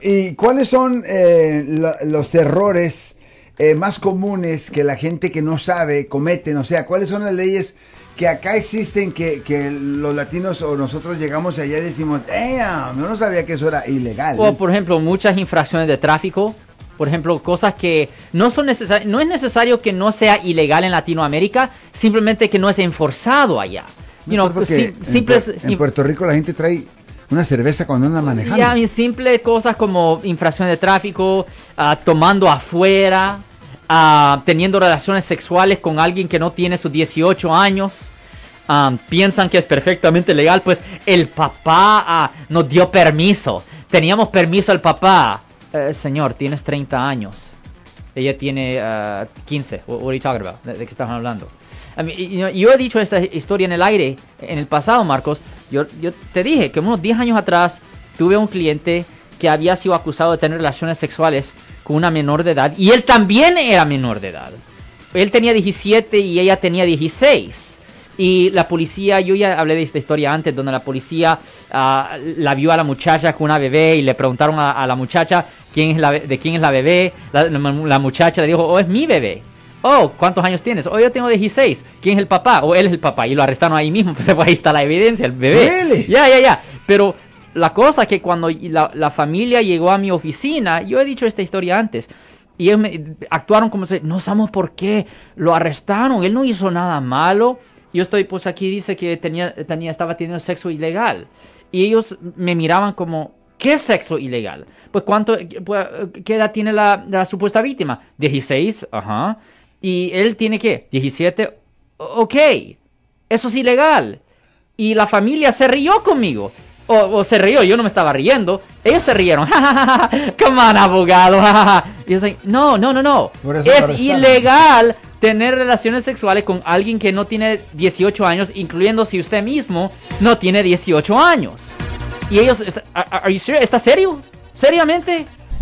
¿Y cuáles son eh, lo- los errores eh, más comunes que la gente que no sabe cometen? O sea, ¿cuáles son las leyes que acá existen que, que los latinos o nosotros llegamos allá y decimos, yo no sabía que eso era ilegal? O por ejemplo, muchas infracciones de tráfico. Por ejemplo, cosas que no son necesarias. No es necesario que no sea ilegal en Latinoamérica, simplemente que no es enforzado allá. You know, que sim- en, simples, en Puerto Rico la gente trae una cerveza cuando anda manejando. Ya, y simples cosas como infracción de tráfico, ah, tomando afuera, ah, teniendo relaciones sexuales con alguien que no tiene sus 18 años. ah, piensan que es perfectamente legal, pues el papá ah, nos dio permiso. Teníamos permiso al papá. Eh, señor, tienes 30 años. Ella tiene ah, 15. What, what are you talking about? ¿De, de qué estás hablando? I mean, y- y- yo he dicho esta historia en el aire en el pasado, Marcos. Yo, yo te dije que unos 10 años atrás tuve un cliente que había sido acusado de tener relaciones sexuales con una menor de edad y él también era menor de edad. Él tenía 17 y ella tenía 16. Y la policía, yo ya hablé de esta historia antes, donde la policía ah, la vio a la muchacha con una bebé y le preguntaron a, a la muchacha quién es la, de quién es la bebé. La, la muchacha le dijo, oh, es mi bebé. Oh, ¿cuántos años tienes? Oh, yo tengo 16. ¿Quién es el papá? O él es el papá. Y lo arrestaron ahí mismo. Pues ahí está la evidencia, el bebé. Ya, ya, ya. Pero la cosa es que cuando la, la familia llegó a mi oficina, yo he dicho esta historia antes. Y ellos me- actuaron como si, no sabemos por qué, lo arrestaron, él no hizo nada malo. Yo estoy, pues aquí dice que tenía, tenía, estaba teniendo sexo ilegal. Y ellos me miraban como, ¿qué sexo ilegal? Pues cuánto, pues, ¿qué edad tiene la, la supuesta víctima? 16, ajá. Y él tiene qué? 17, o- ok, eso es ilegal. Y la familia se rió conmigo. O, o se rió, yo no me estaba riendo. Ellos se rieron. Come on, abogado. y yo soy, no, no, no, no. Es ilegal tener relaciones sexuales con alguien que no tiene 18 años, incluyendo si usted mismo no tiene 18 años. Y ellos, est- are- you? ¿está serio? ¿Seriamente?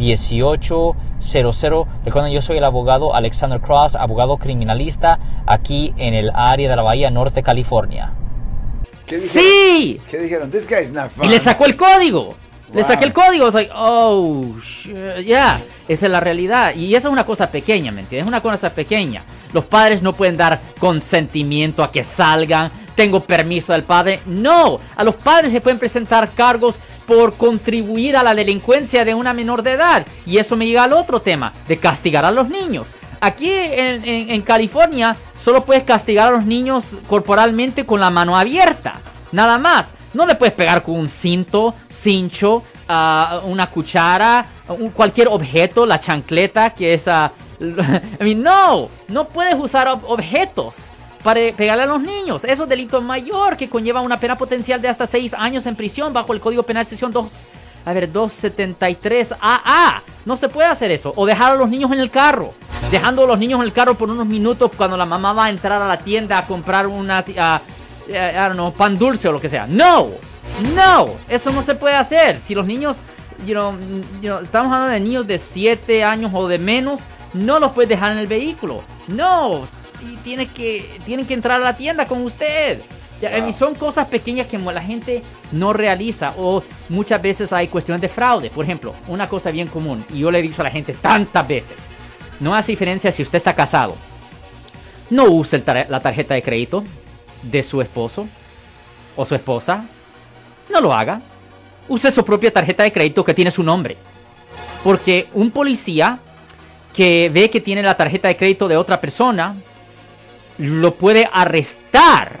1-800-530-1800. Recuerden, yo soy el abogado Alexander Cross, abogado criminalista aquí en el área de la Bahía Norte, California. ¿Qué dijeron? ¡Sí! ¿Qué dijeron? This guy's not fun. Y le sacó el código. Le saqué el código. Es like, oh, ya. Esa es la realidad. Y eso es una cosa pequeña, ¿me entiendes? Es una cosa pequeña. Los padres no pueden dar consentimiento a que salgan. Tengo permiso del padre. No. A los padres se pueden presentar cargos por contribuir a la delincuencia de una menor de edad. Y eso me llega al otro tema, de castigar a los niños. Aquí en, California solo puedes castigar a los niños corporalmente con la mano abierta. Nada más. No le puedes pegar con un cinto, cincho, ah, una cuchara, cualquier objeto, la chancleta, que es... ah, I mean, no, no puedes usar ob- objetos para pegarle a los niños. Eso es delito mayor que conlleva una pena potencial de hasta 6 años en prisión bajo el Código Penal sección 2, a ver, 273 AA. No se puede hacer eso. O dejar a los niños en el carro. Dejando a los niños en el carro por unos minutos cuando la mamá va a entrar a la tienda a comprar unas, ah, eh, I don't know, pan dulce o lo que sea. No, no, eso no se puede hacer. Si los niños, you know, estamos hablando de niños de 7 años o de menos, no los puedes dejar en el vehículo. No, y tiene que, tienen que entrar a la tienda con usted. Ya, Wow. y son cosas pequeñas que la gente no realiza o muchas veces hay cuestiones de fraude. Por ejemplo, una cosa bien común, y yo le he dicho a la gente tantas veces, no hace diferencia si usted está casado. No use tar- la tarjeta de crédito de su esposo o su esposa. No lo haga. Use su propia tarjeta de crédito que tiene su nombre. Porque un policía que ve que tiene la tarjeta de crédito de otra persona lo puede arrestar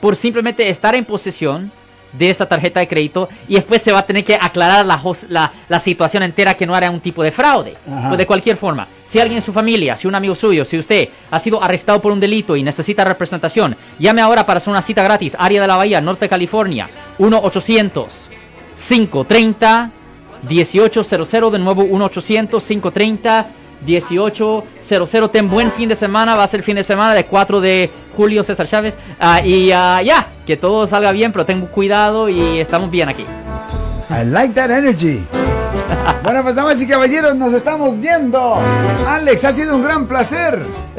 por simplemente estar en posesión de esa tarjeta de crédito y después se va a tener que aclarar la, la, la situación entera que no era un tipo de fraude. Pues de cualquier forma, si alguien en su familia, si un amigo suyo, si usted ha sido arrestado por un delito y necesita representación, llame ahora para hacer una cita gratis, área de la Bahía, Norte California, 1-800-530-1800, de nuevo 1-800-530. 1800. Ten buen fin de semana. Va a ser el fin de semana de 4 de julio, César Chávez. Ah, y ah, ya, que todo salga bien, pero tengo cuidado y estamos bien aquí. I like that energy. Bueno, pues damas y caballeros, nos estamos viendo. Alex, ha sido un gran placer.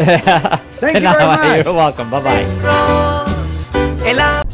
Thank you very much. You're welcome. Bye bye.